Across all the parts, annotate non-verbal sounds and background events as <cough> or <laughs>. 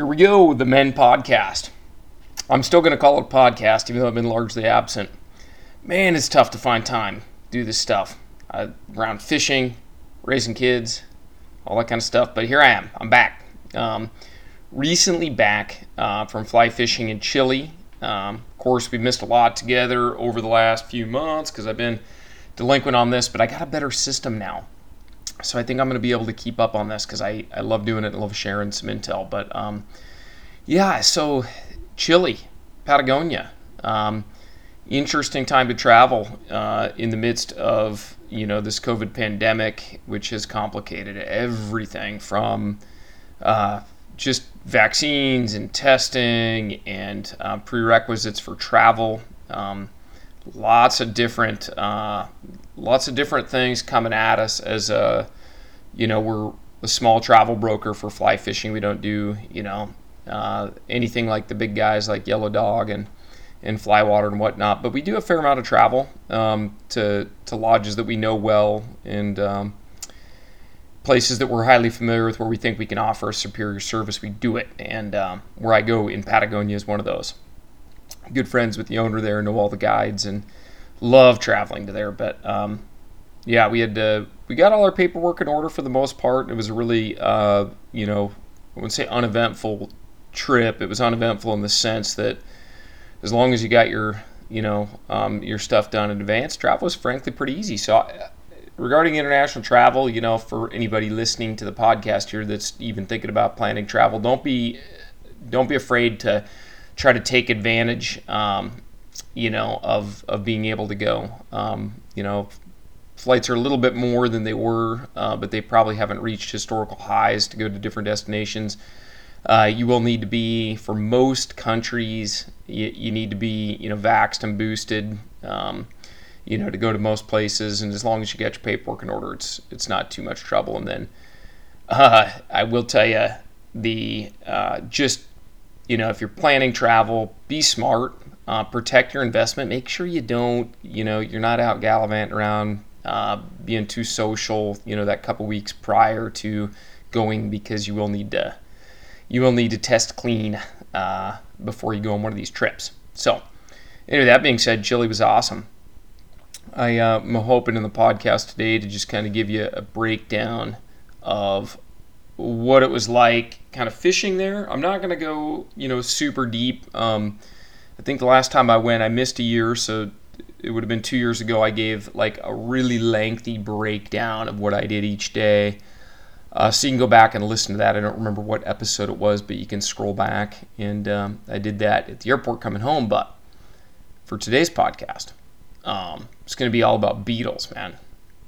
Here we go, the Men Podcast. I'm still going to call it podcast, even though I've been largely absent. Man, it's tough to find time to do this stuff uh, around fishing, raising kids, all that kind of stuff. But here I am. I'm back. Um, recently back uh, from fly fishing in Chile. Um, of course, we missed a lot together over the last few months because I've been delinquent on this, but I got a better system now so I think I'm going to be able to keep up on this because I, I love doing it. I love sharing some intel. But um, yeah, so Chile, Patagonia, um, interesting time to travel uh, in the midst of you know this COVID pandemic, which has complicated everything from uh, just vaccines and testing and uh, prerequisites for travel. Um, lots of different uh, lots of different things coming at us as a you know we're a small travel broker for fly fishing. We don't do you know uh, anything like the big guys like yellow dog and and flywater and whatnot but we do a fair amount of travel um, to to lodges that we know well and um, places that we're highly familiar with where we think we can offer a superior service. We do it and um, where i go in patagonia is one of those. Good friends with the owner there, know all the guides, and love traveling to there. But um, yeah, we had to, we got all our paperwork in order for the most part. It was a really, uh, you know, I wouldn't say uneventful trip. It was uneventful in the sense that as long as you got your, you know, um, your stuff done in advance, travel was frankly pretty easy. So. Uh, regarding international travel, you know, for anybody listening to the podcast here that's even thinking about planning travel, don't be don't be afraid to try to take advantage, um, you know, of, of being able to go. Um, you know, flights are a little bit more than they were, uh, but they probably haven't reached historical highs to go to different destinations. Uh, you will need to be, for most countries, you, you need to be, you know, vaxxed and boosted, um, you know, to go to most places. And as long as you get your paperwork in order, it's it's not too much trouble. And then uh, I will tell you, the uh, just you know, if you're planning travel, be smart, uh, protect your investment. Make sure you don't, you know, you're not out gallivanting around, uh, being too social, you know, that couple weeks prior to going because you will need to, you will need to test clean uh, before you go on one of these trips. So, anyway, that being said, Chile was awesome. I am uh, hoping in the podcast today to just kind of give you a breakdown of what it was like kind of fishing there. I'm not going to go, you know, super deep. Um, I think the last time I went, I missed a year, so it would have been two years ago. I gave like a really lengthy breakdown of what I did each day. Uh, so you can go back and listen to that. I don't remember what episode it was, but you can scroll back. And um, I did that at the airport coming home. But for today's podcast, um, it's going to be all about beetles, man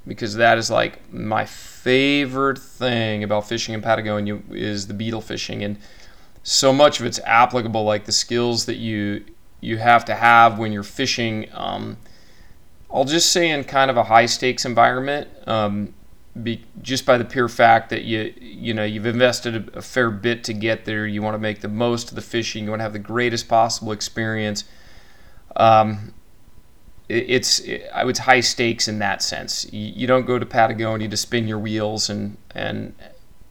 because that is like my favorite thing about fishing in Patagonia is the beetle fishing and so much of it's applicable like the skills that you you have to have when you're fishing um, I'll just say in kind of a high stakes environment um, be, just by the pure fact that you you know you've invested a, a fair bit to get there you want to make the most of the fishing you want to have the greatest possible experience um, it's I would high stakes in that sense. You, you, don't go to Patagonia to spin your wheels and and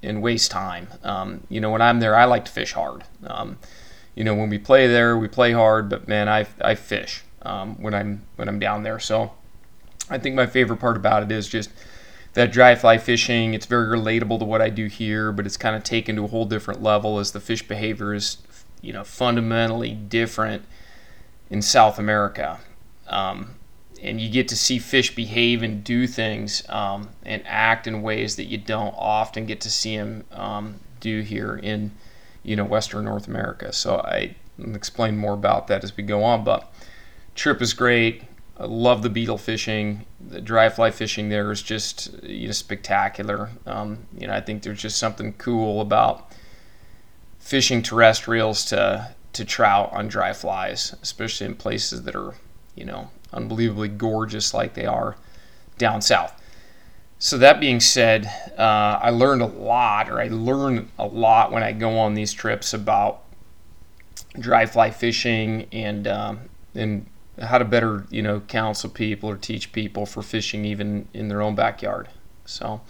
and waste time. Um, you know, when I'm there, I like to fish hard. Um, you know, when we play there, we play hard, but man, I, I fish um, when I'm when I'm down there. So I think my favorite part about it is just that dry fly fishing. It's very relatable to what I do here, but it's kind of taken to a whole different level as the fish behavior is, you know, fundamentally different in South America. Um, and you get to see fish behave and do things um, and act in ways that you don't often get to see them um, do here in you know Western North America. So I explain more about that as we go on. But trip is great. I love the beetle fishing. The dry fly fishing there is just you know spectacular. Um, you know I think there's just something cool about fishing terrestrials to to trout on dry flies, especially in places that are you know, unbelievably gorgeous like they are down south. So that being said, uh, I learned a lot, or I learn a lot when I go on these trips about dry fly fishing and um, and how to better you know counsel people or teach people for fishing even in their own backyard. So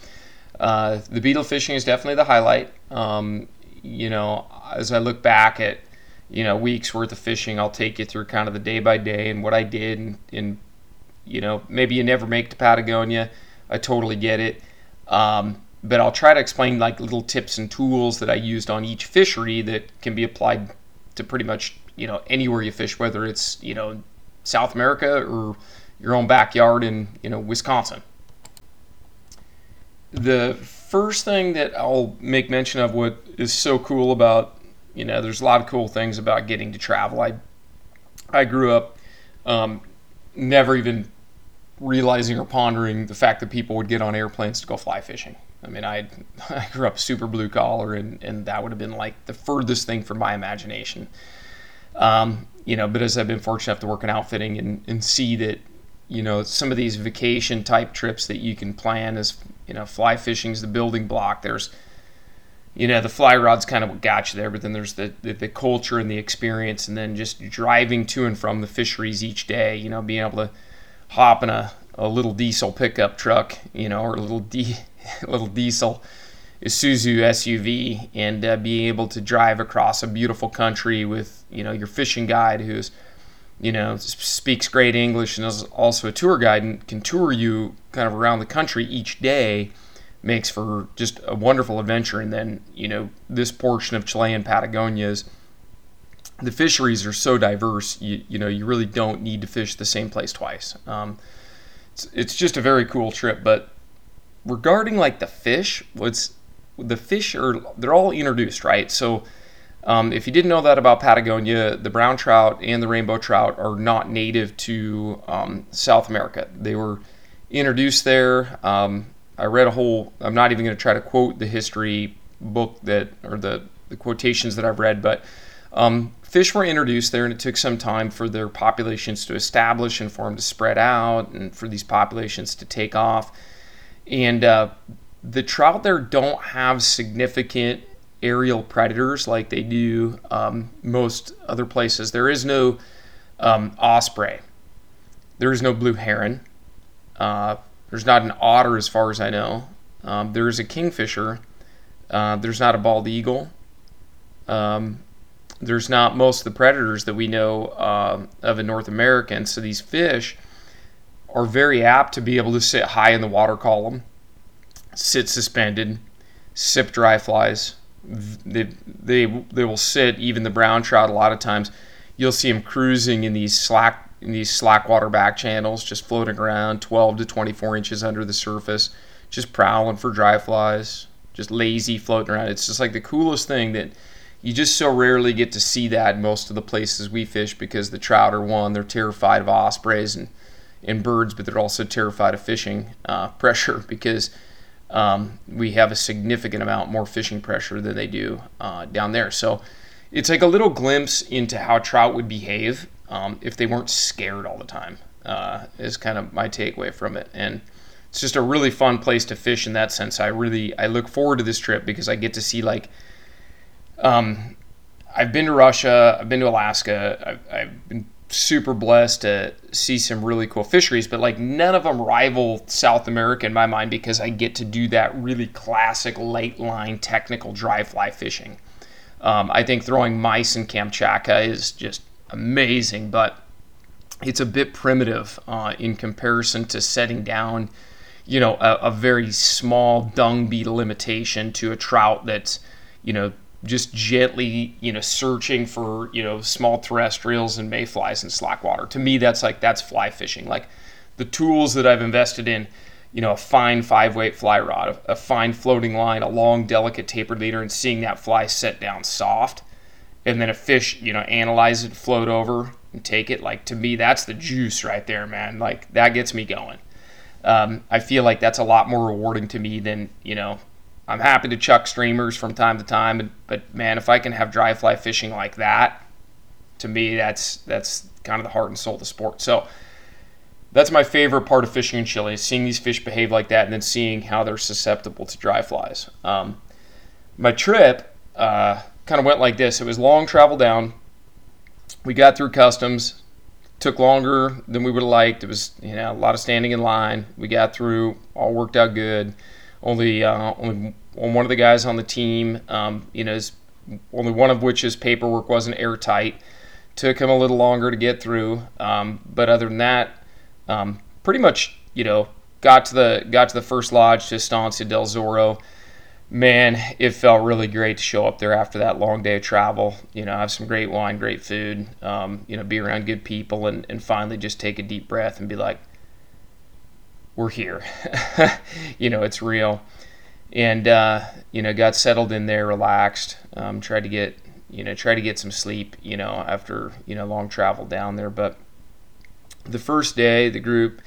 uh, the beetle fishing is definitely the highlight. Um, you know, as I look back at, you know, weeks worth of fishing, I'll take you through kind of the day by day and what I did. And, and you know, maybe you never make to Patagonia. I totally get it. Um, but I'll try to explain like little tips and tools that I used on each fishery that can be applied to pretty much, you know, anywhere you fish, whether it's, you know, South America or your own backyard in, you know, Wisconsin. The first thing that I'll make mention of what is so cool about you know there's a lot of cool things about getting to travel. I I grew up um, never even realizing or pondering the fact that people would get on airplanes to go fly fishing. I mean, I <laughs> I grew up super blue collar, and and that would have been like the furthest thing from my imagination. Um, you know, but as I've been fortunate enough to work in outfitting and, and see that, you know, some of these vacation type trips that you can plan as you know, fly fishing is the building block. There's, you know, the fly rod's kind of what got you there, but then there's the, the, the culture and the experience, and then just driving to and from the fisheries each day. You know, being able to hop in a, a little diesel pickup truck, you know, or a little D, <laughs> little diesel Isuzu SUV, and uh, being able to drive across a beautiful country with you know your fishing guide who's you know, speaks great English and is also a tour guide and can tour you kind of around the country each day makes for just a wonderful adventure. And then, you know, this portion of Chilean Patagonia is the fisheries are so diverse, you, you know, you really don't need to fish the same place twice. Um, it's, it's just a very cool trip. But regarding like the fish, what's the fish are, they're all introduced, right? So, um, if you didn't know that about Patagonia, the brown trout and the rainbow trout are not native to um, South America. They were introduced there. Um, I read a whole. I'm not even going to try to quote the history book that or the the quotations that I've read, but um, fish were introduced there, and it took some time for their populations to establish and for them to spread out, and for these populations to take off. And uh, the trout there don't have significant aerial predators like they do um, most other places. There is no um, osprey. There is no blue heron. Uh, there's not an otter, as far as I know. Um, there is a kingfisher. Uh, there's not a bald eagle. There's not most of the predators that we know uh, of in North America. And so these fish are very apt to be able to sit high in the water column, sit suspended, sip dry flies, they they they will sit even the brown trout a lot of times. You'll see them cruising in these slack in these slack water back channels just floating around 12 to 24 inches under the surface just prowling for dry flies just lazy floating around. It's just like the coolest thing that you just so rarely get to see that in most of the places we fish because the trout are one they're terrified of ospreys and and birds but they're also terrified of fishing uh, <laughs> pressure because um, we have a significant amount more fishing pressure than they do uh, down there. So it's like a little glimpse into how trout would behave um, if they weren't scared all the time. Uh, is kind of my takeaway from it, and it's just a really fun place to fish in that sense. I really I look forward to this trip because I get to see like. Um, I've been to Russia. I've been to Alaska. I've, I've been super blessed to see some really cool fisheries, but like none of them rival South America in my mind because I get to do that really classic late line technical dry fly fishing. Um, I think throwing mice in Kamchatka is just amazing, but it's a bit primitive uh, in comparison to setting down, you know, a, a very small dung beetle imitation to a trout that's, you know, just gently, you know, searching for, you know, small terrestrials and mayflies in slack water. To me, that's like, that's fly fishing. Like the tools that I've invested in, you know, a fine five weight fly rod, a, a fine floating line, a long, delicate tapered leader, and seeing that fly set down soft. And then a fish, you know, analyze it, float over, and take it. Like to me, that's the juice right there, man. Like that gets me going. Um, I feel like that's a lot more rewarding to me than, you know, I'm happy to chuck streamers from time to time, but man, if I can have dry fly fishing like that, to me, that's that's kind of the heart and soul of the sport. So that's my favorite part of fishing in Chile: is seeing these fish behave like that, and then seeing how they're susceptible to dry flies. Um, my trip uh, kind of went like this: it was long travel down. We got through customs, took longer than we would have liked. It was you know a lot of standing in line. We got through, all worked out good only uh, only one of the guys on the team, um, you know, only one of which his paperwork wasn't airtight. Took him a little longer to get through, um, but other than that, um, pretty much you know got to the got to the first lodge to Estancia del Zorro. Man, it felt really great to show up there after that long day of travel. You know, have some great wine, great food. Um, you know, be around good people, and, and finally just take a deep breath and be like, "We're here." <laughs> you know, it's real. And uh, you know, got settled in there, relaxed. Um, tried to get you know try to get some sleep. You know, after you know long travel down there, but the first day the group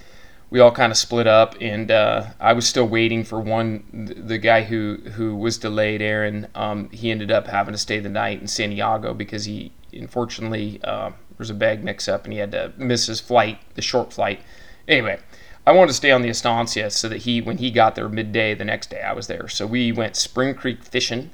we all kind of split up, and uh, I was still waiting for one. The guy who who was delayed, Aaron, um, he ended up having to stay the night in Santiago because he unfortunately uh, there was a bag mix-up and he had to miss his flight, the short flight. Anyway, I wanted to stay on the Estancia so that he, when he got there midday the next day, I was there. So we went Spring Creek fishing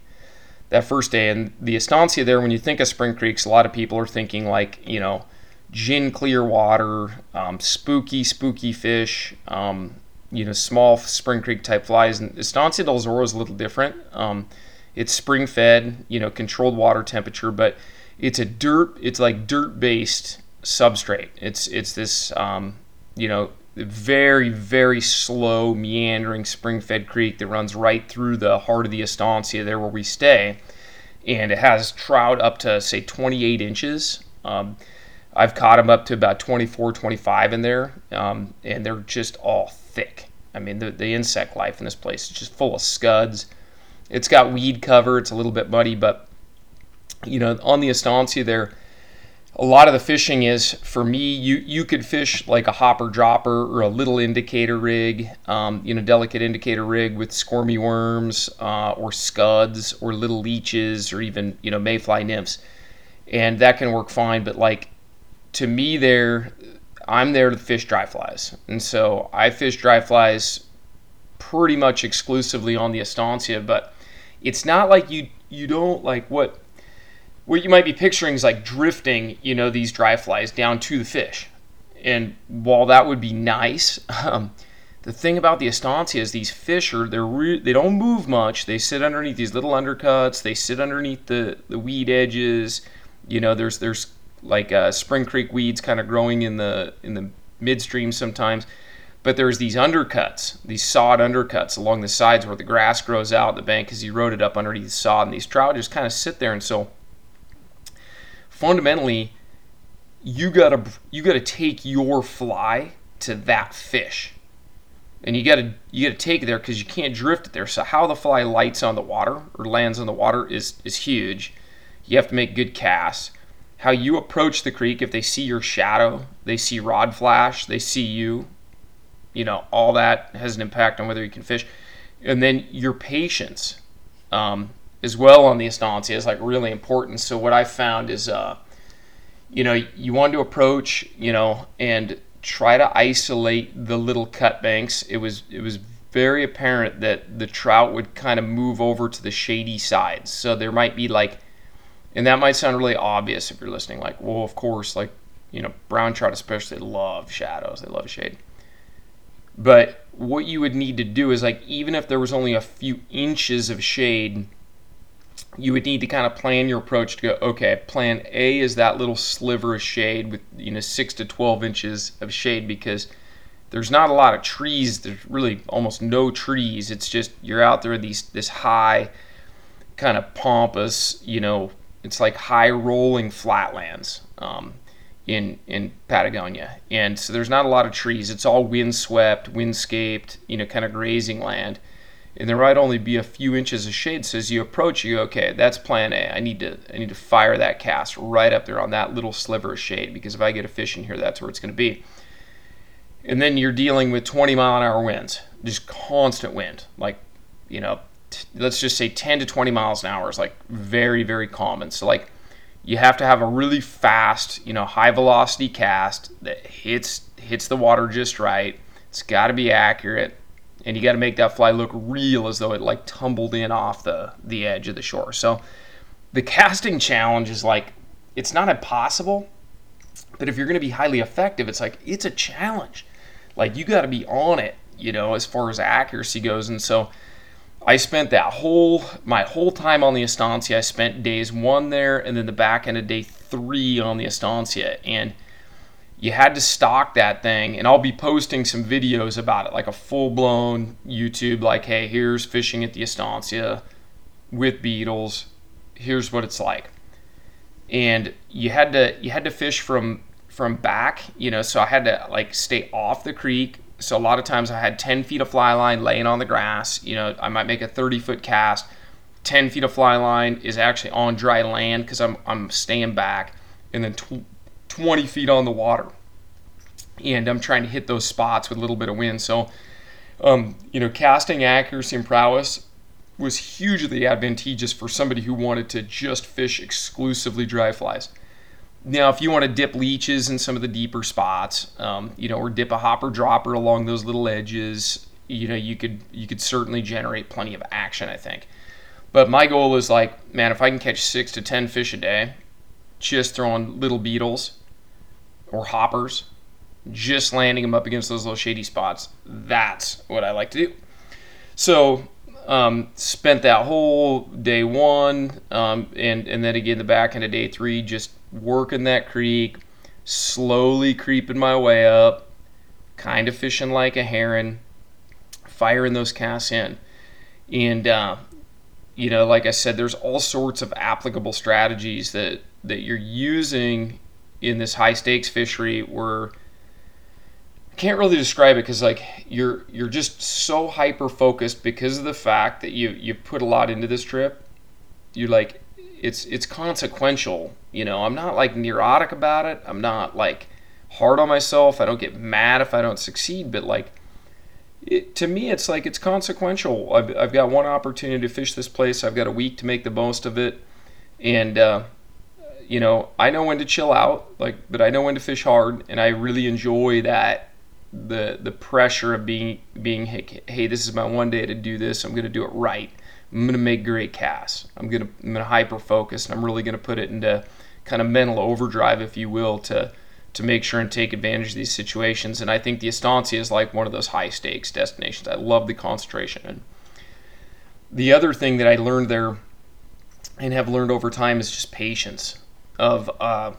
that first day, and the Estancia there. When you think of Spring Creeks, a lot of people are thinking like you know gin clear water, um, spooky, spooky fish, um, you know, small Spring Creek type flies. And Estancia del Zorro is a little different. Um, it's spring fed, you know, controlled water temperature, but it's a dirt, it's like dirt based substrate. It's, it's this, um, you know, very, very slow meandering spring fed creek that runs right through the heart of the Estancia there where we stay. And it has trout up to, say, 28 inches. Um, I've caught them up to about 24, 25 in there, um, and they're just all thick. I mean, the, the insect life in this place is just full of scuds. It's got weed cover. It's a little bit muddy, but you know, on the Estancia there, a lot of the fishing is for me. You you could fish like a hopper dropper or a little indicator rig, um, you know, delicate indicator rig with squirmy worms uh, or scuds or little leeches or even you know mayfly nymphs, and that can work fine. But like to me, there, I'm there to fish dry flies, and so I fish dry flies pretty much exclusively on the Estancia. But it's not like you you don't like what what you might be picturing is like drifting, you know, these dry flies down to the fish. And while that would be nice, <laughs> um, the thing about the estancia is these fish are they're re- they don't move much. They sit underneath these little undercuts. They sit underneath the the weed edges. You know, there's there's like uh, Spring Creek weeds kind of growing in the in the midstream sometimes. But there's these undercuts, these sod undercuts along the sides where the grass grows out. The bank is eroded up underneath the sod, and these trout just kind of sit there. And so, fundamentally, you gotta you gotta take your fly to that fish, and you gotta you gotta take it there because you can't drift it there. So how the fly lights on the water or lands on the water is is huge. You have to make good casts how you approach the creek if they see your shadow they see rod flash they see you you know all that has an impact on whether you can fish and then your patience um, as well on the estancia is like really important. So what i found is uh, you know you want to approach you know and try to isolate the little cut banks. It was it was very apparent that the trout would kind of move over to the shady sides so there might be like and that might sound really obvious if you're listening, like, well, of course, like, you know, brown trout especially love shadows, they love shade. But what you would need to do is, like, even if there was only a few inches of shade, you would need to kind of plan your approach to go, okay, plan A is that little sliver of shade with, you know, 6 to 12 inches of shade because there's not a lot of trees. There's really almost no trees. It's just you're out there these this high, kind of pampas, you know, it's like high rolling flatlands um, in in Patagonia, and so there's not a lot of trees. It's all windswept, windscaped, you know, kind of grazing land, and there might only be a few inches of shade. So as you approach, you go, okay, that's Plan A. I need to I need to fire that cast right up there on that little sliver of shade because if I get a fish in here, that's where it's going to be. And then you're dealing with 20 mile an hour winds, just constant wind, like you know let's just say 10 to 20 miles an hour is like very very common so like you have to have a really fast you know high velocity cast that hits hits the water just right it's got to be accurate and you got to make that fly look real as though it like tumbled in off the the edge of the shore. So the casting challenge is like it's not impossible but if you're going to be highly effective it's like it's a challenge. Like you got to be on it you know as far as accuracy goes. And so I spent that whole my whole time on the Estancia. I spent days one there, and then the back end of day three on the Estancia, and you had to stock that thing. And I'll be posting some videos about it, like a full blown YouTube, like, hey, here's fishing at the Estancia with beetles. Here's what it's like. And you had to you had to fish from from back, you know. So I had to like stay off the creek so a lot of times I had 10 feet of fly line laying on the grass. You know, I might make a 30 foot cast. 10 feet of fly line is actually on dry land because I'm, I'm staying back. And then tw- 20 feet on the water. And I'm trying to hit those spots with a little bit of wind. So, um, you know, casting accuracy and prowess was hugely advantageous for somebody who wanted to just fish exclusively dry flies. Now, if you want to dip leeches in some of the deeper spots, um, you know, or dip a hopper dropper along those little edges, you know, you could you could certainly generate plenty of action, I think. But my goal is like, man, if I can catch six to ten fish a day, just throwing little beetles or hoppers, just landing them up against those little shady spots, that's what I like to do. So um, spent that whole day one, um, and and then again the back end of day three, just working that creek, slowly creeping my way up, kind of fishing like a heron, firing those casts in. And, uh, you know, like I said, there's all sorts of applicable strategies that, that you're using in this high stakes fishery where I can't really describe it because like you're you're just so hyper focused because of the fact that you you put a lot into this trip. You're like it's it's consequential. You know, I'm not like neurotic about it. I'm not like hard on myself. I don't get mad if I don't succeed, but like it, to me, it's like it's consequential. I've, I've got one opportunity to fish this place. I've got a week to make the most of it, and uh, you know I know when to chill out, like, but I know when to fish hard, and I really enjoy that the the pressure of being being hey, hey this is my one day to do this. I'm going to do it right. I'm going to make great casts. I'm going to I'm going to hyper focus and I'm really going to put it into kind of mental overdrive, if you will, to to make sure and take advantage of these situations. And I think the Estancia is like one of those high stakes destinations. I love the concentration. And the other thing that I learned there and have learned over time is just patience. Of uh,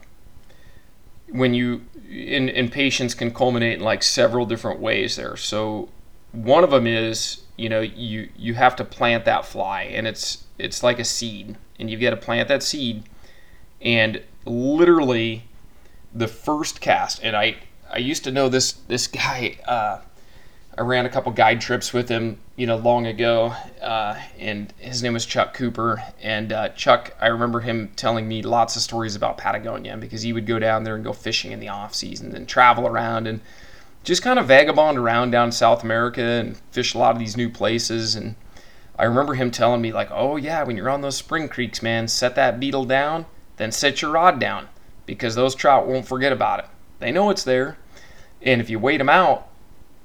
when you in, in patience can culminate in like several different ways there. So one of them is you know you you have to plant that fly and it's it's like a seed and you've got to plant that seed and literally the first cast and i i used to know this this guy uh, i ran a couple guide trips with him you know long ago uh, and his name was chuck cooper and uh, chuck i remember him telling me lots of stories about patagonia because he would go down there and go fishing in the off season and travel around and just kind of vagabond around down South America and fish a lot of these new places. And I remember him telling me, like, oh, yeah, when you're on those spring creeks, man, set that beetle down, then set your rod down because those trout won't forget about it. They know it's there. And if you wait them out,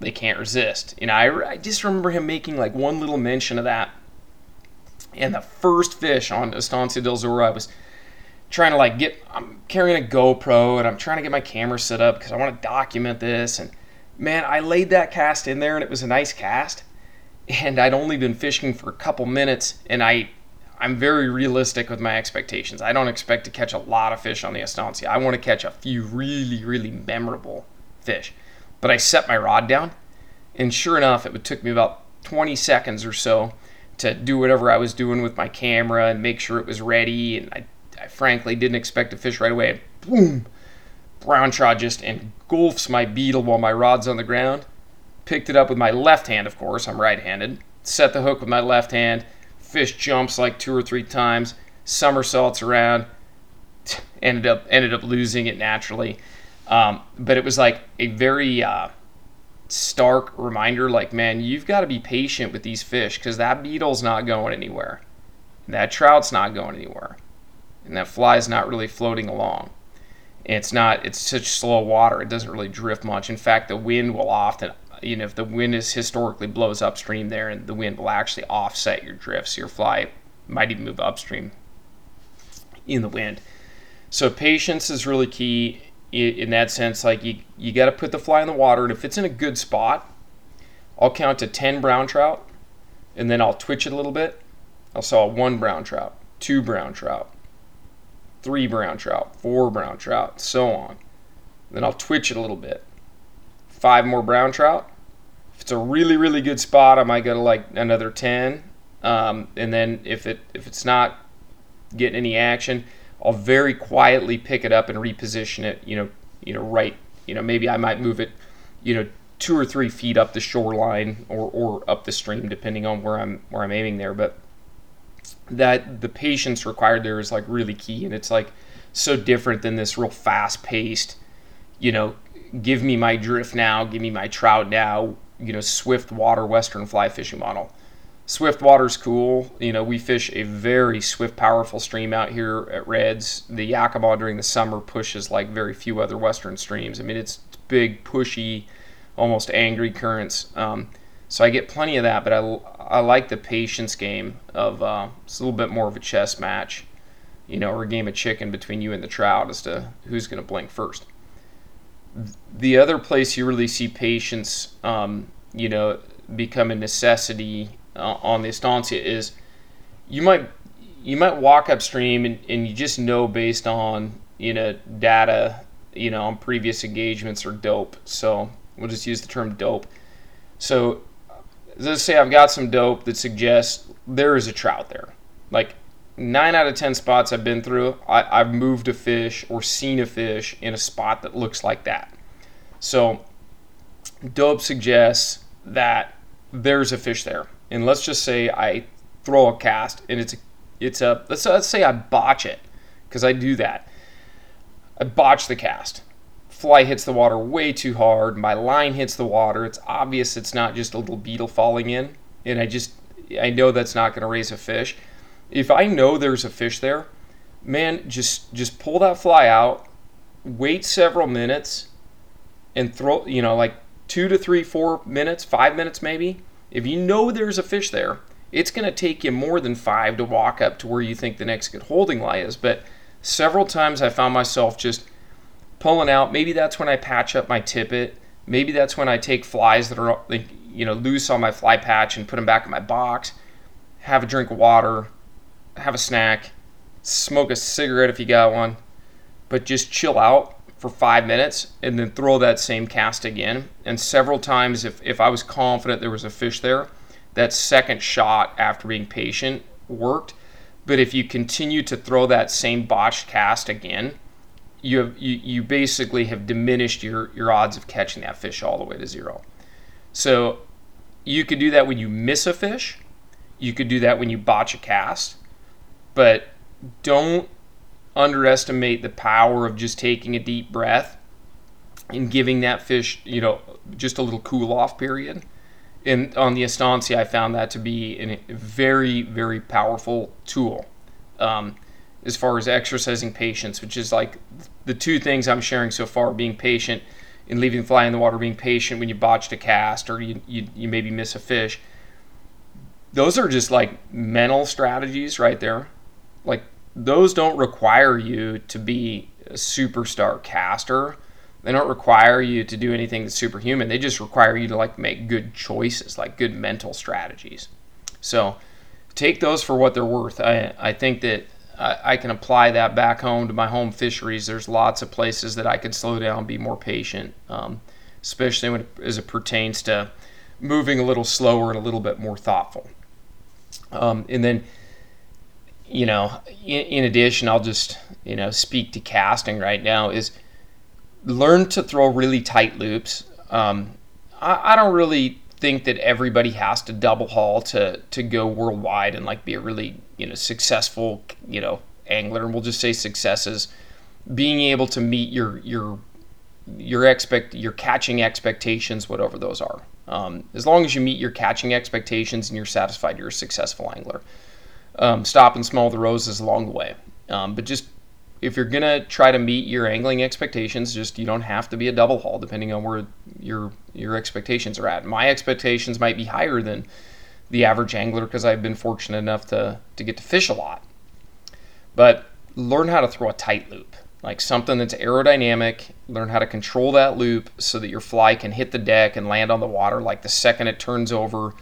they can't resist. You know, I, I just remember him making like one little mention of that. And the first fish on Estancia del Zorro, I was trying to like get, I'm carrying a GoPro and I'm trying to get my camera set up because I want to document this. And man, I laid that cast in there and it was a nice cast. And I'd only been fishing for a couple minutes and I I'm very realistic with my expectations. I don't expect to catch a lot of fish on the Estancia. I want to catch a few really, really memorable fish. But I set my rod down, and sure enough, it took me about 20 seconds or so to do whatever I was doing with my camera and make sure it was ready. And I, I frankly didn't expect to fish right away. And boom, brown trout just engulfs my beetle while my rod's on the ground. Picked it up with my left hand, of course, I'm right handed. Set the hook with my left hand. Fish jumps like two or three times, somersaults around. Ended up ended up losing it naturally, um, but it was like a very uh, stark reminder. Like, man, you've got to be patient with these fish because that beetle's not going anywhere, that trout's not going anywhere, and that fly's not really floating along. It's not it's such slow water it doesn't really drift much. In fact the wind will often you know if the wind is historically blows upstream there and the wind will actually offset your drift so your fly might even move upstream in the wind. So patience is really key in that sense like you, you got to put the fly in the water and if it's in a good spot i'll count to 10 brown trout and then I'll twitch it a little bit. I'll saw one brown trout, two brown trout, three brown trout, four brown trout, so on. Then I'll twitch it a little bit. Five more brown trout. If it's a really really good spot, I might go to like another ten. Um, and then if it if it's not getting any action, I'll very quietly pick it up and reposition it. You know, you know, right. You know, maybe I might move it. You know, two or three feet up the shoreline or, or up the stream, depending on where I'm where I'm aiming there. But that the patience required there is like really key, and it's like so different than this real fast paced. You know, give me my drift now, give me my trout now. You know, swift water western fly fishing model. Swift water's cool. You know, we fish a very swift, powerful stream out here at Reds. The Yakima during the summer pushes like very few other western streams. I mean, it's big, pushy, almost angry currents. Um, so I get plenty of that, but I, I like the patience game of uh, it's a little bit more of a chess match, you know, or a game of chicken between you and the trout as to who's going to blink first. The other place you really see patience, um, you know, become a necessity on the estancia is you might you might walk upstream and, and you just know based on you know data you know on previous engagements or dope. So we'll just use the term dope. So let's say i've got some dope that suggests there is a trout there. Like nine out of ten spots i've been through I, i've moved a fish or seen a fish in a spot that looks like that. So dope suggests that there's a fish there and let's just say I throw a cast and it's a, it's a let's let's say I botch it because I do that. I botch the cast. Fly hits the water way too hard. My line hits the water. It's obvious it's not just a little beetle falling in, and I just I know that's not going to raise a fish. If I know there's a fish there, man, just just pull that fly out, wait several minutes, and throw you know like two to three, four minutes, five minutes maybe, if you know there's a fish there, it's going to take you more than five to walk up to where you think the next good holding lie is. But several times I found myself just pulling out. Maybe that's when I patch up my tippet. Maybe that's when I take flies that are like, you know loose on my fly patch and put them back in my box. Have a drink of water, have a snack, smoke a cigarette if you got one, but just chill out for five minutes and then throw that same cast again. And several times, if, if I was confident there was a fish there, that second shot after being patient worked. But if you continue to throw that same botched cast again, you have you, you basically have diminished your, your odds of catching that fish all the way to zero. So you could do that when you miss a fish. You could do that when you botch a cast. But don't underestimate the power of just taking a deep breath and giving that fish, you know, just a little cool off period. And on the estancia, I found that to be a very, very powerful tool um, as far as exercising patience, which is like the two things I'm sharing so far being patient and leaving the fly in the water, being patient when you botched a cast or you, you, you maybe miss a fish. Those are just like mental strategies right there. Like those don't require you to be a superstar caster. They don't require you to do anything that's superhuman. They just require you to like make good choices, like good mental strategies. So take those for what they're worth. I, I think that I, I can apply that back home to my home fisheries. There's lots of places that I could slow down, be more patient, um, especially when it, as it pertains to moving a little slower and a little bit more thoughtful. Um, and then you know, in, in, addition, I'll just, you know, speak to casting right now is learn to throw really tight loops. Um, I, I, don't really think that everybody has to double haul to, to go worldwide and like be a really, you know, successful, you know, angler. And we'll just say successes, being able to meet your, your, your expect, your catching expectations, whatever those are. Um, as long as you meet your catching expectations and you're satisfied, you're a successful angler um, stop and smell the roses along the way. Um, but just if you're gonna try to meet your angling expectations, just you don't have to be a double haul depending on where your your expectations are at. My expectations might be higher than the average angler because I've been fortunate enough to to get to fish a lot. But learn how to throw a tight loop, like something that's aerodynamic. Learn how to control that loop so that your fly can hit the deck and land on the water like the second it turns over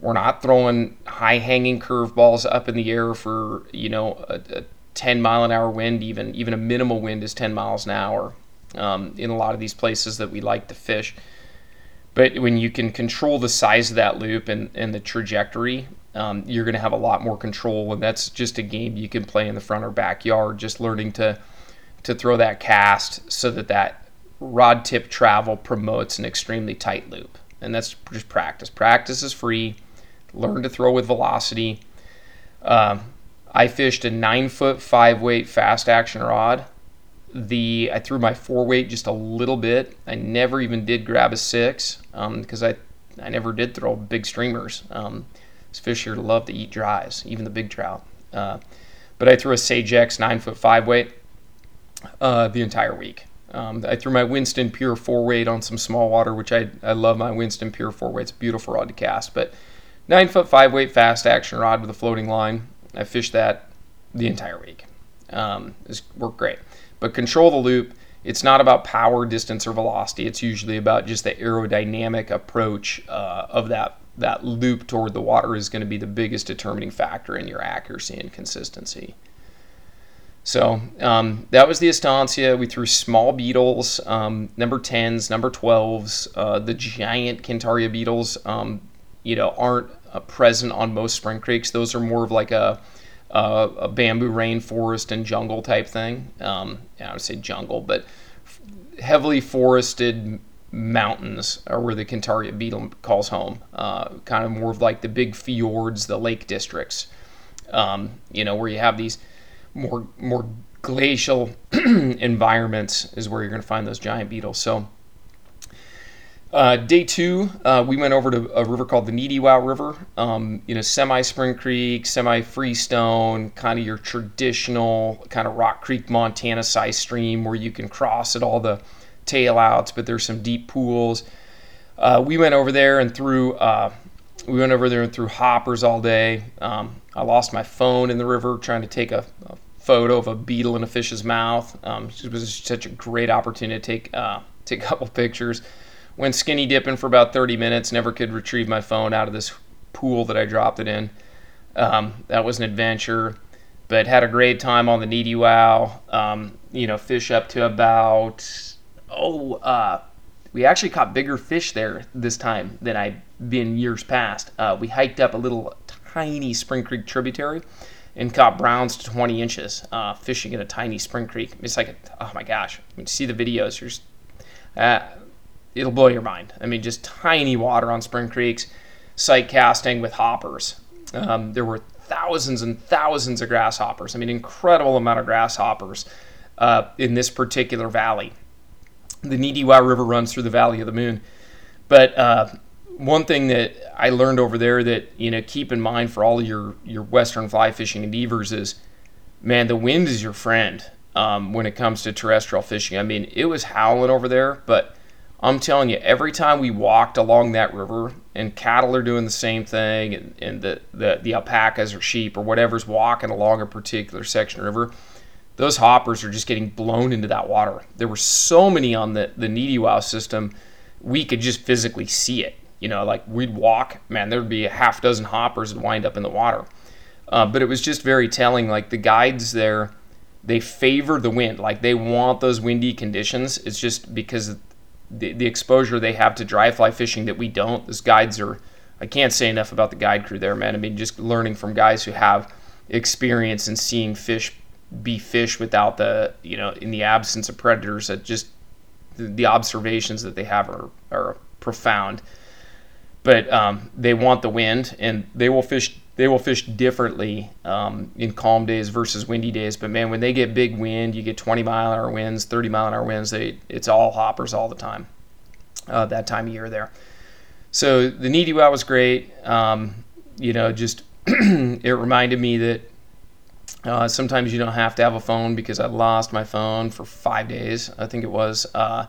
We're not throwing high hanging curveballs up in the air for you know a, a 10 mile an hour wind. Even even a minimal wind is 10 miles an hour um, in a lot of these places that we like to fish. But when you can control the size of that loop and, and the trajectory, um, you're going to have a lot more control. And that's just a game you can play in the front or backyard, just learning to to throw that cast so that that rod tip travel promotes an extremely tight loop. And that's just practice. Practice is free. Learn to throw with velocity. Um, I fished a nine foot five weight fast action rod. The I threw my four weight just a little bit. I never even did grab a six because um, I I never did throw big streamers. Um, fish here love to eat dries, even the big trout. Uh, but I threw a Sage X nine foot five weight uh, the entire week. Um, I threw my Winston Pure four weight on some small water, which I, I love my Winston Pure four weight. It's beautiful rod to cast. But nine foot five weight fast action rod with a floating line. I fished that the entire week. Um, it's worked great. But control the loop. It's not about power, distance, or velocity. It's usually about just the aerodynamic approach uh, of that that loop toward the water is going to be the biggest determining factor in your accuracy and consistency. So um, that was the Estancia. We threw small beetles, um, number 10s, number 12s. Uh, the giant Kentaria beetles, um, you know, aren't uh, present on most spring creeks. Those are more of like a, a, bamboo rainforest and jungle type thing. Um, yeah, I would say jungle, but heavily forested mountains are where the Centaria beetle calls home. Uh, kind of more of like the big fjords, the lake districts. Um, you know, where you have these – more more glacial <clears throat> environments is where you're going to find those giant beetles. So. Uh, day two, uh, we went over to a river called the Needewa River. Um, you know, semi Spring Creek, semi Freestone, kind of your traditional kind of Rock Creek, Montana size stream where you can cross at all the tailouts, but there's some deep pools. Uh, we went over there and threw. Uh, we went over there and threw hoppers all day. Um, I lost my phone in the river trying to take a, a photo of a beetle in a fish's mouth. Um, it was such a great opportunity to take uh, take a couple pictures. Went skinny dipping for about 30 minutes. Never could retrieve my phone out of this pool that I dropped it in. Um, that was an adventure, but had a great time on the Needewa. Um, you know, fish up to about oh, uh, we actually caught bigger fish there this time than I've been years past. Uh, we hiked up a little tiny Spring Creek tributary and caught browns to 20 inches uh, fishing in a tiny spring creek. It's like, a, oh my gosh, I mean, see the videos, you're just, uh, it'll blow your mind. I mean, just tiny water on spring creeks, sight casting with hoppers. Um, there were thousands and thousands of grasshoppers. I mean, incredible amount of grasshoppers uh, in this particular valley. The Needewa River runs through the Valley of the Moon. But uh, one thing that I learned over there that you know keep in mind for all your your western fly fishing endeavors is, man, the wind is your friend um, when it comes to terrestrial fishing. I mean, it was howling over there, but I'm telling you, every time we walked along that river, and cattle are doing the same thing, and, and the, the the alpacas or sheep or whatever's walking along a particular section of river, those hoppers are just getting blown into that water. There were so many on the the Needewa system, we could just physically see it you know, like we'd walk, man, there'd be a half dozen hoppers that wind up in the water. Uh, but it was just very telling. Like the guides there, they favor the wind. Like they want those windy conditions. It's just because the, the exposure they have to dry fly fishing that we don't. Those guides are, I can't say enough about the guide crew there, man. I mean, just learning from guys who have experience in seeing fish be fish without the, you know, in the absence of predators. That just the, the observations that they have are, are profound but um, they want the wind and they will fish they will fish differently um, in calm days versus windy days. But man when they get big wind you get 20 mile an hour winds 30 mile an hour winds they it's all hoppers all the time uh, that time of year there. So the Needewa was great. Um, you know just <clears throat> it reminded me that uh, sometimes you don't have to have a phone because I lost my phone for five days I think it was uh,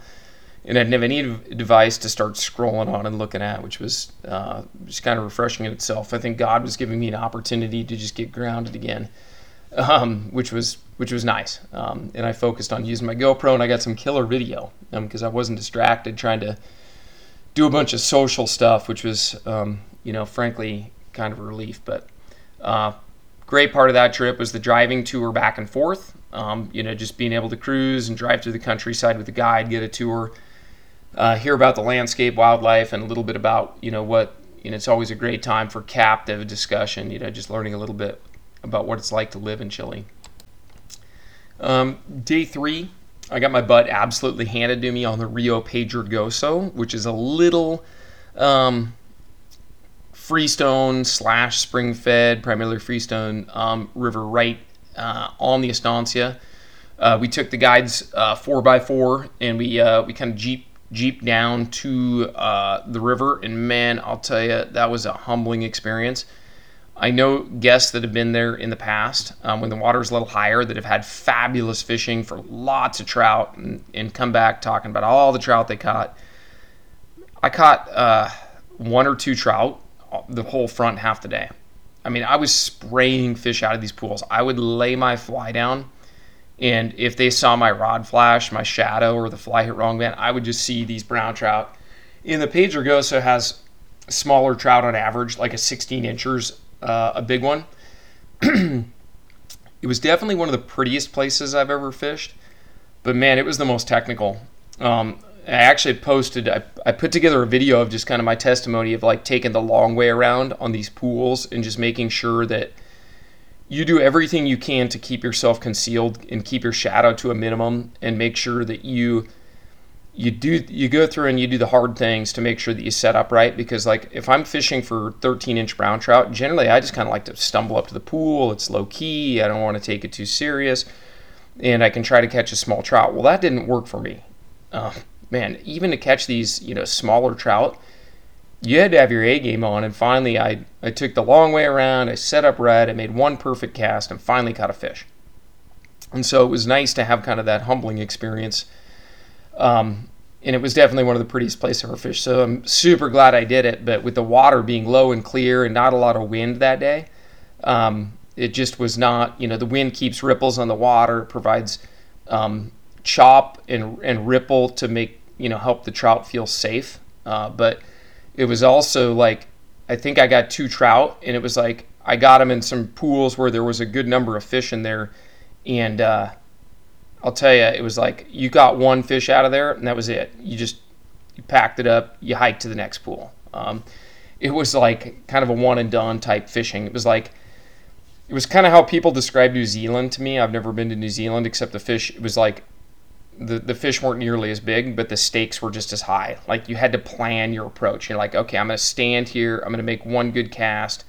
and I didn't have any device to start scrolling on and looking at, which was uh, just kind of refreshing in itself. I think God was giving me an opportunity to just get grounded again, um, which was which was nice. Um, and I focused on using my GoPro, and I got some killer video because um, I wasn't distracted trying to do a bunch of social stuff, which was um, you know, frankly, kind of a relief. But uh, great part of that trip was the driving tour back and forth. Um, you know, just being able to cruise and drive through the countryside with a guide, get a tour, uh, hear about the landscape, wildlife, and a little bit about you know what you know. It's always a great time for captive discussion. You know, just learning a little bit about what it's like to live in Chile. Um, day three, I got my butt absolutely handed to me on the Rio Pedregoso, which is a little um, freestone slash spring fed, primarily freestone um, river right uh, on the Estancia. Uh, we took the guides uh, four by four and we uh, we kind of jeep jeep down to uh, the river, and man, I'll tell you that was a humbling experience. I know guests that have been there in the past um, when the water is a little higher that have had fabulous fishing for lots of trout and, and come back talking about all the trout they caught. I caught uh, one or two trout the whole front half the day. I mean, I was spraying fish out of these pools. I would lay my fly down, and if they saw my rod flash, my shadow, or the fly hit wrong, man, I would just see these brown trout. In the Pedregoso has smaller trout on average, like a 16 inchers uh, a big one. <clears throat> it was definitely one of the prettiest places I've ever fished, but man, it was the most technical. Um, I actually posted, I, I put together a video of just kind of my testimony of like taking the long way around on these pools and just making sure that you do everything you can to keep yourself concealed and keep your shadow to a minimum and make sure that you you do you go through and you do the hard things to make sure that you set up right. Because like if i'm fishing for 13 inch brown trout generally i just kind of like to stumble up to the pool. It's low key. I don't want to take it too serious. And i can try to catch a small trout. Well that didn't work for me. Uh, man even to catch these you know smaller trout you had to have your a game on and finally i i took the long way around i set up red. i made one perfect cast and finally caught a fish and so it was nice to have kind of that humbling experience um, and it was definitely one of the prettiest places for fish. So I'm super glad I did it. But with the water being low and clear and not a lot of wind that day, um, it just was not. You know, the wind keeps ripples on the water, provides um, chop and and ripple to make you know help the trout feel safe. Uh, but it was also like I think I got two trout, and it was like I got them in some pools where there was a good number of fish in there, and uh, I'll tell you, it was like you got one fish out of there, and that was it. You just you packed it up, you hiked to the next pool. Um, it was like kind of a one and done type fishing. It was like it was kind of how people describe New Zealand to me. I've never been to New Zealand except the fish. It was like the the fish weren't nearly as big, but the stakes were just as high. Like you had to plan your approach. You're like, okay, I'm going to stand here. I'm going to make one good cast,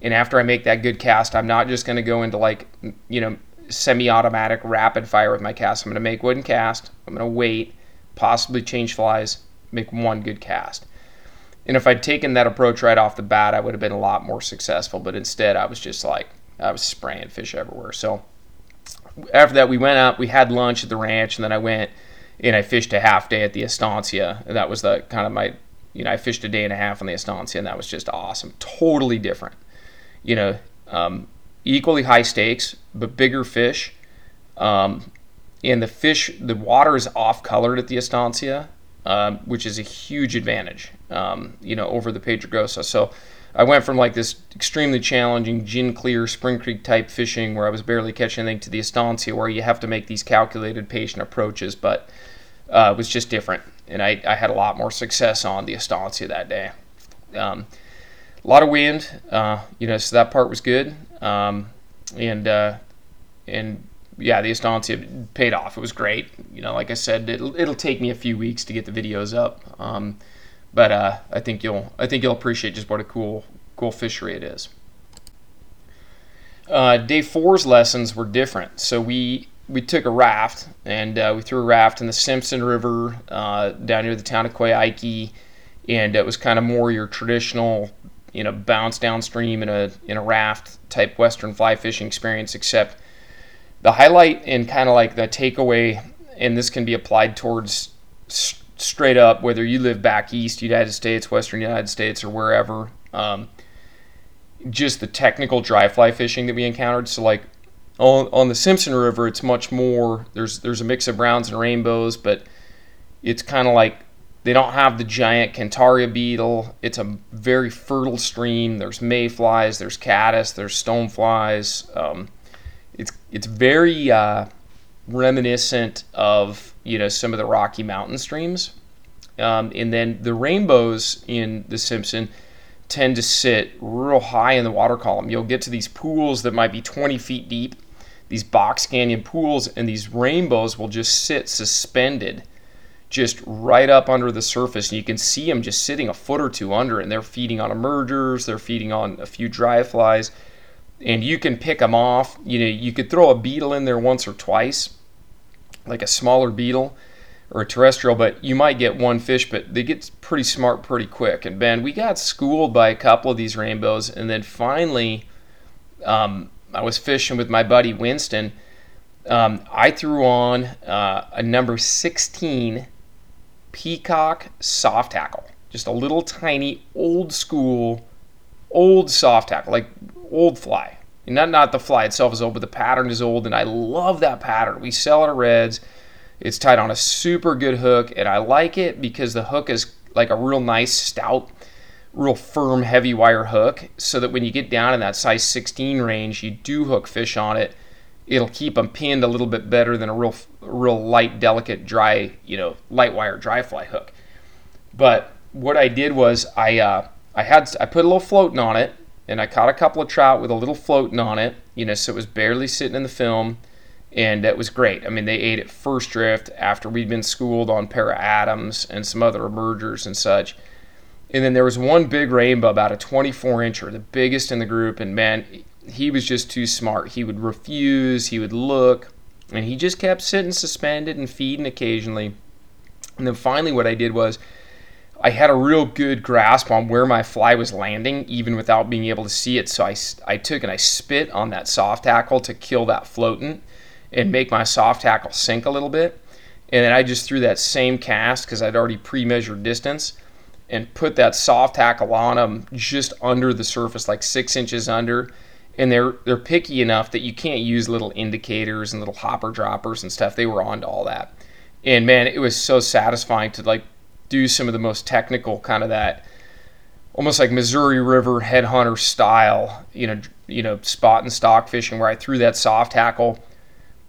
and after I make that good cast, I'm not just going to go into like you know semi-automatic rapid fire with my cast. I'm going to make one cast. I'm going to wait, possibly change flies, make one good cast. And if I'd taken that approach right off the bat, I would have been a lot more successful. But instead, I was just like I was spraying fish everywhere. So after that, we went out. We had lunch at the ranch, and then I went and I fished a half day at the Estancia. That was the kind of my you know I fished a day and a half on the Estancia, and that was just awesome. Totally different. You know, um, equally high stakes, but bigger fish. Um, and the fish, the water is off colored at the Estancia, um, which is a huge advantage, um, you know, over the Pedregoso. So I went from like this extremely challenging gin clear Spring Creek type fishing where I was barely catching anything to the Estancia where you have to make these calculated patient approaches, but uh, it was just different. And I, I, had a lot more success on the Estancia that day. Um, a lot of wind, uh, you know, so that part was good. Um, and uh, and yeah, the Estancia paid off. It was great. You know, like I said, it'll it'll take me a few weeks to get the videos up, um, but uh, I think you'll I think you'll appreciate just what a cool cool fishery it is. Uh, day four's lessons were different. So we we took a raft and uh, we threw a raft in the Simpson River uh, down near the town of Coyhaique, and it was kind of more your traditional you know bounce downstream in a in a raft type western fly fishing experience except the highlight and kind of like the takeaway and this can be applied towards straight up whether you live back east united states western united states or wherever um, just the technical dry fly fishing that we encountered so like on, on the simpson river it's much more there's there's a mix of browns and rainbows but it's kind of like They don't have the giant Cantaria beetle. It's a very fertile stream. There's mayflies, there's caddis, there's stoneflies. Um, it's it's very uh, reminiscent of you know some of the Rocky Mountain streams. Um, and then the rainbows in the Simpson tend to sit real high in the water column. You'll get to these pools that might be 20 feet deep, these box canyon pools, and these rainbows will just sit suspended just right up under the surface. And you can see them just sitting a foot or two under, and they're feeding on emergers, they're feeding on a few dry flies, and you can pick them off. You know, you could throw a beetle in there once or twice, like a smaller beetle or a terrestrial, but you might get one fish, but they get pretty smart pretty quick. And Ben, we got schooled by a couple of these rainbows, and then finally, um, I was fishing with my buddy Winston. Um, I threw on uh, a number 16 peacock soft tackle, just a little tiny old school, old soft tackle, like old fly. Not not the fly itself is old, but the pattern is old, and I love that pattern. We sell it at Reds it's tied on a super good hook, and I like it because the hook is like a real nice, stout, real firm, heavy wire hook, so that when you get down in that size 16 range, you do hook fish on it. It'll keep them pinned a little bit better than a real, real light, delicate, dry, you know, light wire dry fly hook. But what I did was I, uh, I had, I put a little floatant on it, and I caught a couple of trout with a little floatant on it, you know, so it was barely sitting in the film and that was great. I mean, they ate it first drift after we'd been schooled on para Adams and some other emergers and such. And then there was one big rainbow, about a 24 incher, the biggest in the group. And man, he was just too smart. He would refuse, he would look, and he just kept sitting suspended and feeding occasionally. And then finally, what I did was I had a real good grasp on where my fly was landing, even without being able to see it. So I, I took and I spit on that soft tackle to kill that floatant and make my soft tackle sink a little bit. And then I just threw that same cast because I'd already pre-measured distance and put that soft tackle on them just under the surface, like six inches under. And they're they're picky enough that you can't use little indicators and little hopper droppers and stuff. They were onto all that. And man, it was so satisfying to like do some of the most technical kind of that almost like Missouri River headhunter style, you know, you know, spot and stalk fishing where I threw that soft tackle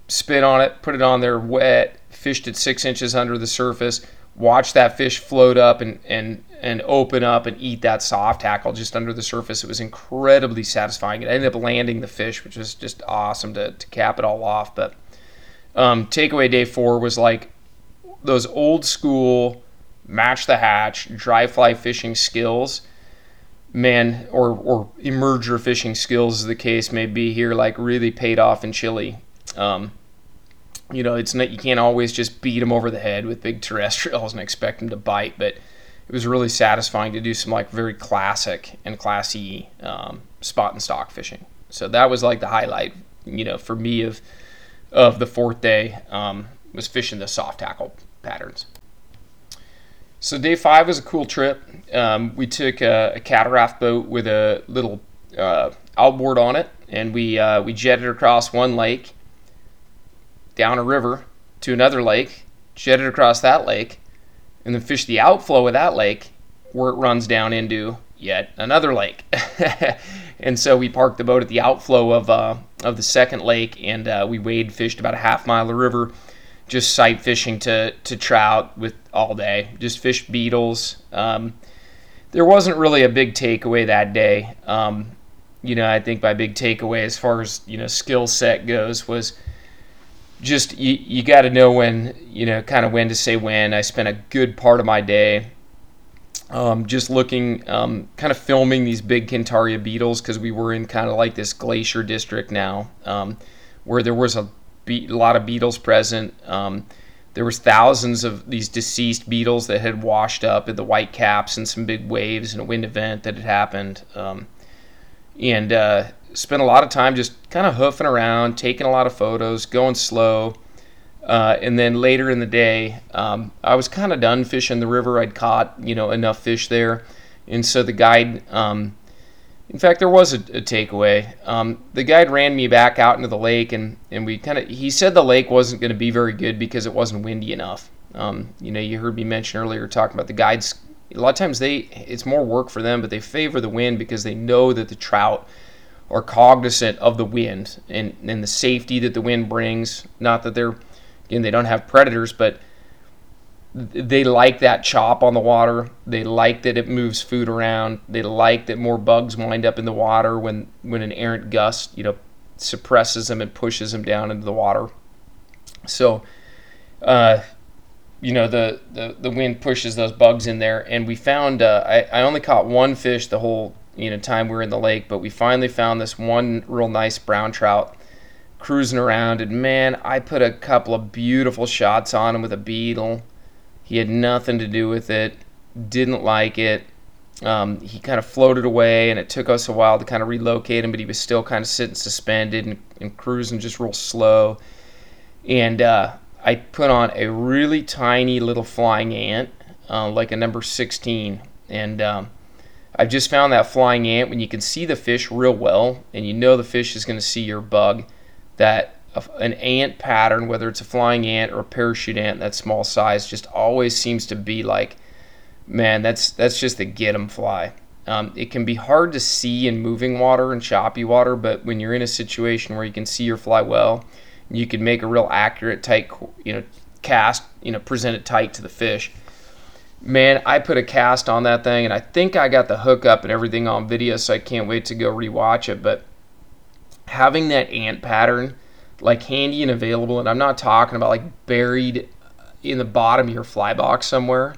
spit on it, put it on there wet, fished it six inches under the surface, watched that fish float up and, and, and open up and eat that soft tackle just under the surface. It was incredibly satisfying. It ended up landing the fish, which was just awesome to, to cap it all off. But um, takeaway day four was like those old school match the hatch, dry fly fishing skills man or or emerger fishing skills as the case may be here like really paid off in Chile um, you know, it's not you can't always just beat them over the head with big <laughs> terrestrials and expect them to bite, but it was really satisfying to do some like very classic and classy um, spot and stalk fishing. So that was like the highlight, you know, for me of of the fourth day um, was fishing the soft tackle patterns. So day five was a cool trip. Um, we took a, a, cataract boat with a little uh, outboard on it, and we uh, we jetted across one lake down a river to another lake, jetted across that lake, and then fish the outflow of that lake where it runs down into yet another lake. <laughs> and so we parked the boat at the outflow of uh, of the second lake, and uh, we wade fished about a half mile of river, just sight fishing to to trout with all day, just fished beetles. Um, there wasn't really a big takeaway that day. Um, you know, I think my big takeaway as far as you know skill set goes was just you, you got to know when you know kind of when to say when. I spent a good part of my day um, just looking, um, kind of filming these big Cantaria beetles because we were in kind of like this glacier district now, um, where there was a, be- a, lot of beetles present. Um, there was thousands of these deceased beetles that had washed up in the white caps and some big waves and a wind event that had happened. Um, and uh, spent a lot of time just kind of hoofing around, taking a lot of photos, going slow. Uh, and then later in the day, um, I was kind of done fishing the river. I'd caught, you know, enough fish there. And so the guide, um, in fact, there was a, a takeaway. Um, the guide ran me back out into the lake, and, and we kind of, he said the lake wasn't going to be very good because it wasn't windy enough. Um, you know, you heard me mention earlier talking about the guides. A lot of times they it's more work for them, but they favor the wind because they know that the trout are cognizant of the wind and, and the safety that the wind brings. Not that they're again they don't have predators, but they like that chop on the water. They like that it moves food around. They like that more bugs wind up in the water when when an errant gust, you know, suppresses them and pushes them down into the water. So, uh, you know, the, the the wind pushes those bugs in there, and we found uh, I I only caught one fish the whole you know time we were in the lake, but we finally found this one real nice brown trout cruising around, and man, I put a couple of beautiful shots on him with a beetle he had nothing to do with it, didn't like it. Um, he kind of floated away, and it took us a while to kind of relocate him, but he was still kind of sitting suspended and, and cruising just real slow. And uh, I put on a really tiny little flying ant, uh, like a number 16. And um, I've just found that flying ant when you can see the fish real well, and you know the fish is going to see your bug, that an ant pattern, whether it's a flying ant or a parachute ant that small size, just always seems to be like, man, that's that's just the get 'em fly. Um, it can be hard to see in moving water and choppy water, but when you're in a situation where you can see your fly well, you can make a real accurate, tight, you know, cast, you know, present it tight to the fish. Man, I put a cast on that thing, and I think I got the hook up and everything on video, so I can't wait to go rewatch it. But having that ant pattern like handy and available, and I'm not talking about like buried in the bottom of your fly box somewhere.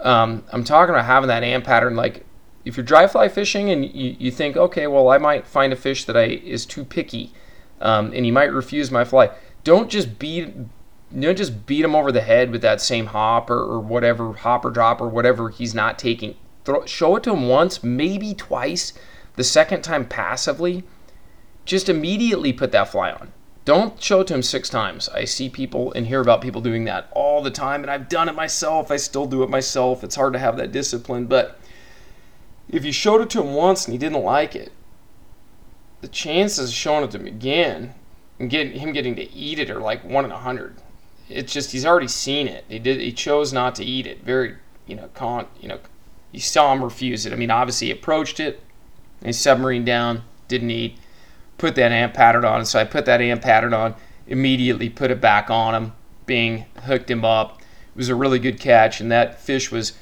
Um, I'm talking about having that ant pattern. Like if you're dry fly fishing and you, you think, okay, well, I might find a fish that I is too picky, um, and you might refuse my fly. Don't just beat, don't just beat him over the head with that same hop or, or whatever hopper drop or whatever he's not taking. Throw, show it to him once, maybe twice. The second time passively, just immediately put that fly on. Don't show it to him six times. I see people and hear about people doing that all the time, and I've done it myself. I still do it myself. It's hard to have that discipline, but if you showed it to him once and he didn't like it, the chances of showing it to him again and getting him getting to eat it are like one in a hundred. It's just he's already seen it. He did. He chose not to eat it. Very, you know, con. You know, you saw him refuse it. I mean, obviously he approached it. He submarine down, didn't eat put that ant pattern on. So I put that ant pattern on, immediately put it back on him, bing, hooked him up. It was a really good catch, and that fish was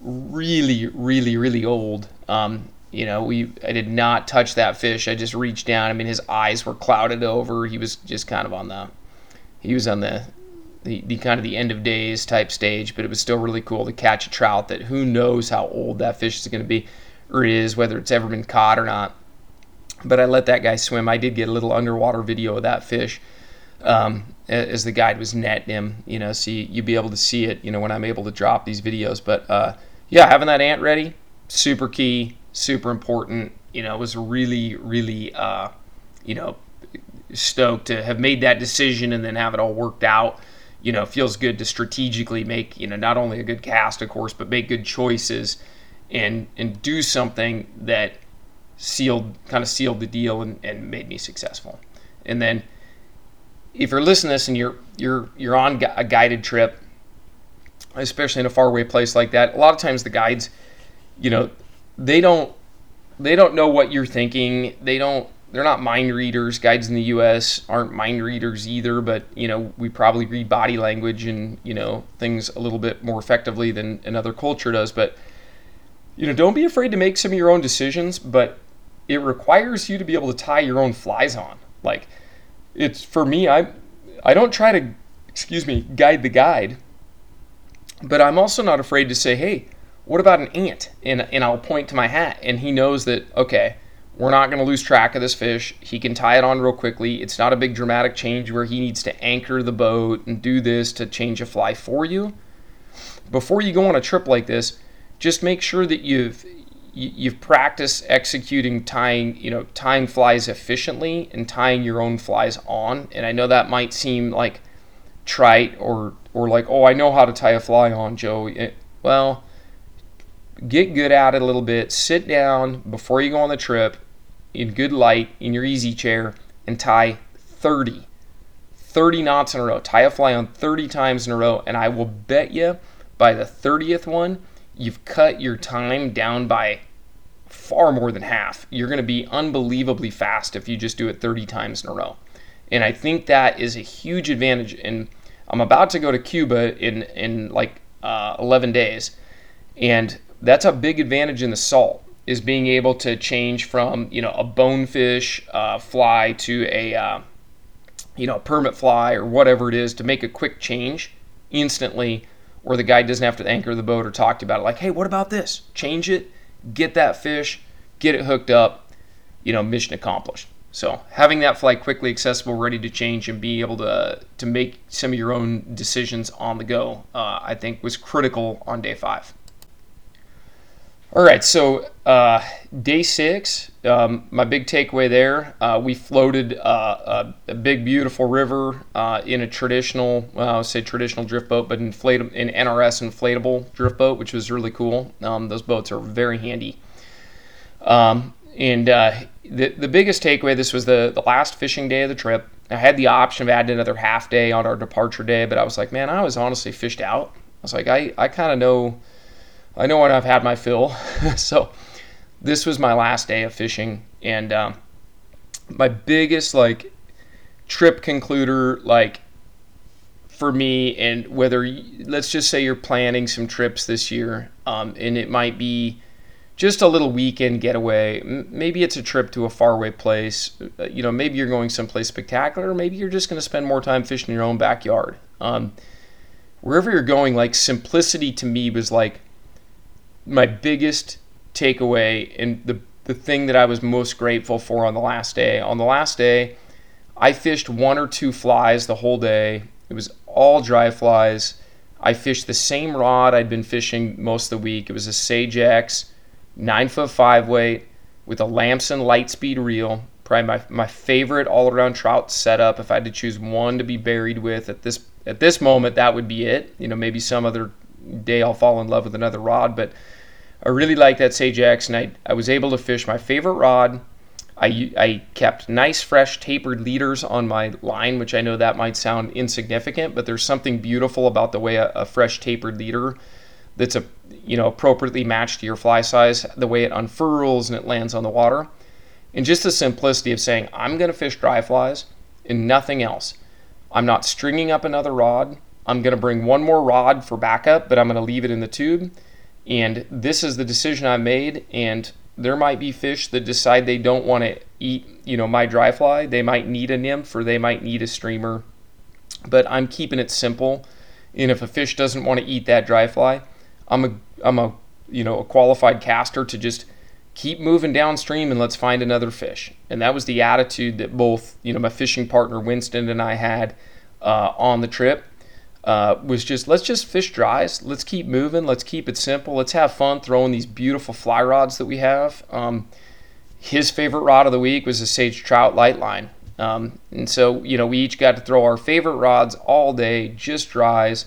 really, really, really old. Um, you know, we I did not touch that fish. I just reached down. I mean, his eyes were clouded over. He was just kind of on the, he was on the, the, the kind of the end of days type stage. But it was still really cool to catch a trout that who knows how old that fish is going to be, or is whether it's ever been caught or not but I let that guy swim. I did get a little underwater video of that fish um, as the guide was netting him, you know, so you, would be able to see it, you know, when I'm able to drop these videos. But uh, yeah, having that ant ready, super key, super important. You know, was really, really, uh, you know, stoked to have made that decision and then have it all worked out. You know, feels good to strategically make, you know, not only a good cast, of course, but make good choices and and do something that sealed kind of sealed the deal and, and made me successful. And then if you're listening to this and you're you're you're on a guided trip, especially in a faraway place like that, a lot of times the guides, you know, they don't they don't know what you're thinking. They don't they're not mind readers. Guides in the US aren't mind readers either, but you know, we probably read body language and, you know, things a little bit more effectively than another culture does, but you know, don't be afraid to make some of your own decisions, but it requires you to be able to tie your own flies on. Like it's for me, I I don't try to excuse me, guide the guide, but I'm also not afraid to say, "Hey, what about an ant?" and and I'll point to my hat and he knows that okay, we're not going to lose track of this fish. He can tie it on real quickly. It's not a big dramatic change where he needs to anchor the boat and do this to change a fly for you. Before you go on a trip like this, just make sure that you've you've practiced executing tying you know tying flies efficiently and tying your own flies on and i know that might seem like trite or or like oh i know how to tie a fly on joe it, well get good at it a little bit sit down before you go on the trip in good light in your easy chair and tie 30 30 knots in a row. Tie a fly on 30 times in a row, and I will bet you by the 30th one, you've cut your time down by far more than half. You're going to be unbelievably fast if you just do it 30 times in a row. And I think that is a huge advantage. And I'm about to go to Cuba in, in like uh, 11 days. And that's a big advantage in the salt is being able to change from, you know, a bonefish uh, fly to a, uh, you know, a permit fly or whatever it is to make a quick change instantly where the guy doesn't have to anchor the boat or talk to about it. Like, hey, what about this? Change it, get that fish, get it hooked up, you know, mission accomplished. So having that flight quickly accessible, ready to change, and be able to to make some of your own decisions on the go, uh, I think was critical on day five. All right, so uh, day six, um, my big takeaway there, uh, we floated uh, a, a, big, beautiful river uh, in a traditional, well, I would say traditional drift boat, but in NRS inflatable drift boat, which was really cool. Um, those boats are very handy. Um, and uh, the, the biggest takeaway, this was the, the last fishing day of the trip. I had the option of adding another half day on our departure day, but I was like, man, I was honestly fished out. I was like, I, I kind of know I know when I've had my fill. <laughs> so this was my last day of fishing, and um, my biggest like trip concluder, like for me, and whether let's just say you're planning some trips this year, um, and it might be just a little weekend getaway. Maybe it's a trip to a faraway place. Uh, you know, maybe you're going someplace spectacular. Maybe you're just going to spend more time fishing in your own backyard. Um, wherever you're going, like simplicity to me was like my biggest takeaway and the the thing that I was most grateful for on the last day. On the last day, I fished one or two flies the whole day. It was all dry flies. I fished the same rod I'd been fishing most of the week. It was a Sage X, nine foot five weight with a Lamson Lightspeed reel. Probably my, my favorite all around trout setup. If I had to choose one to be buried with at this at this moment, that would be it. You know, maybe some other day I'll fall in love with another rod, but I really like that Sage X, and I, I was able to fish my favorite rod. I, I kept nice, fresh, tapered leaders on my line, which I know that might sound insignificant, but there's something beautiful about the way a, a fresh, tapered leader that's a you know appropriately matched to your fly size, the way it unfurls and it lands on the water, and just the simplicity of saying I'm going to fish dry flies and nothing else. I'm not stringing up another rod. I'm going to bring one more rod for backup, but I'm going to leave it in the tube and this is the decision I made. And there might be fish that decide they don't want to eat, you know, my dry fly. They might need a nymph or they might need a streamer. But I'm keeping it simple. And if a fish doesn't want to eat that dry fly, I'm a I'm a you know a qualified caster to just keep moving downstream and let's find another fish. And that was the attitude that both you know my fishing partner Winston and I had uh, on the trip uh, was just let's just fish dries. Let's keep moving. Let's keep it simple. Let's have fun throwing these beautiful fly rods that we have. Um, his favorite rod of the week was a Sage Trout Light Line. Um, and so, you know, we each got to throw our favorite rods all day, just dries.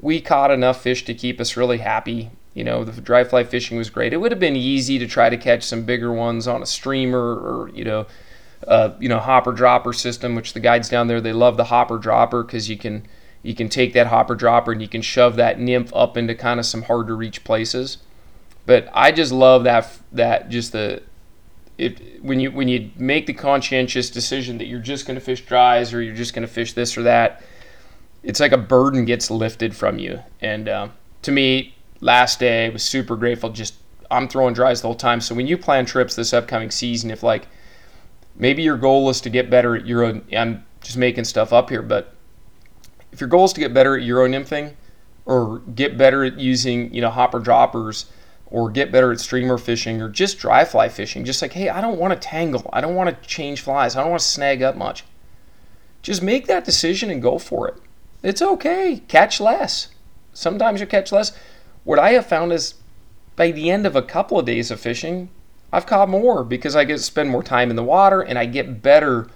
We caught enough fish to keep us really happy. You know, the dry fly fishing was great. It would have been easy to try to catch some bigger ones on a streamer or, you know, uh, you know, hopper dropper system, which the guides down there, they love the hopper dropper because you can – you can take that hopper dropper and you can shove that nymph up into kind of some hard to reach places. But I just love that that just the it when you when you make the conscientious decision that you're just going to fish dries or you're just going to fish this or that, it's like a burden gets lifted from you. And uh, to me, last day was super grateful. Just I'm throwing dries the whole time. So when you plan trips this upcoming season, if like maybe your goal is to get better at Euro, I'm just making stuff up here, but if your goal is to get better at Euro nymphing or get better at using, you know, hopper droppers or get better at streamer fishing or just dry fly fishing, just like, hey, I don't want to tangle. I don't want to change flies. I don't want to snag up much. Just make that decision and go for it. It's okay. Catch less. Sometimes you catch less. What I have found is by the end of a couple of days of fishing, I've caught more because I get to spend more time in the water and I get better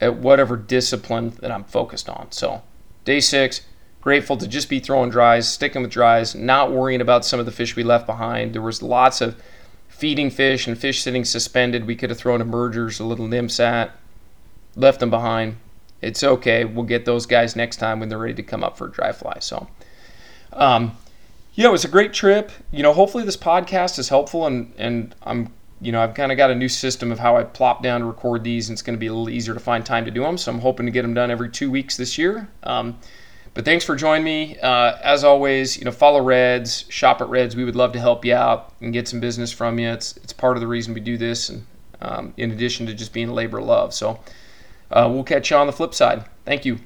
at whatever discipline that I'm focused on. So, Day six, grateful to just be throwing dries, sticking with dries, not worrying about some of the fish we left behind. There was lots of feeding fish and fish sitting suspended. We could have thrown emergers, a little nymphs at, left them behind. It's okay. We'll get those guys next time when they're ready to come up for a dry fly. So, um, yeah, it was a great trip. You know, hopefully this podcast is helpful, and and I'm you know I've kind of got a new system of how I plop down to record these, and it's going to be a little easier to find time to do them. So I'm hoping to get them done every two weeks this year. Um, but thanks for joining me. Uh, as always, you know, follow Reds, shop at Reds. We would love to help you out and get some business from you. It's it's part of the reason we do this, and um, in addition to just being a labor of love. So uh, we'll catch you on the flip side. Thank you.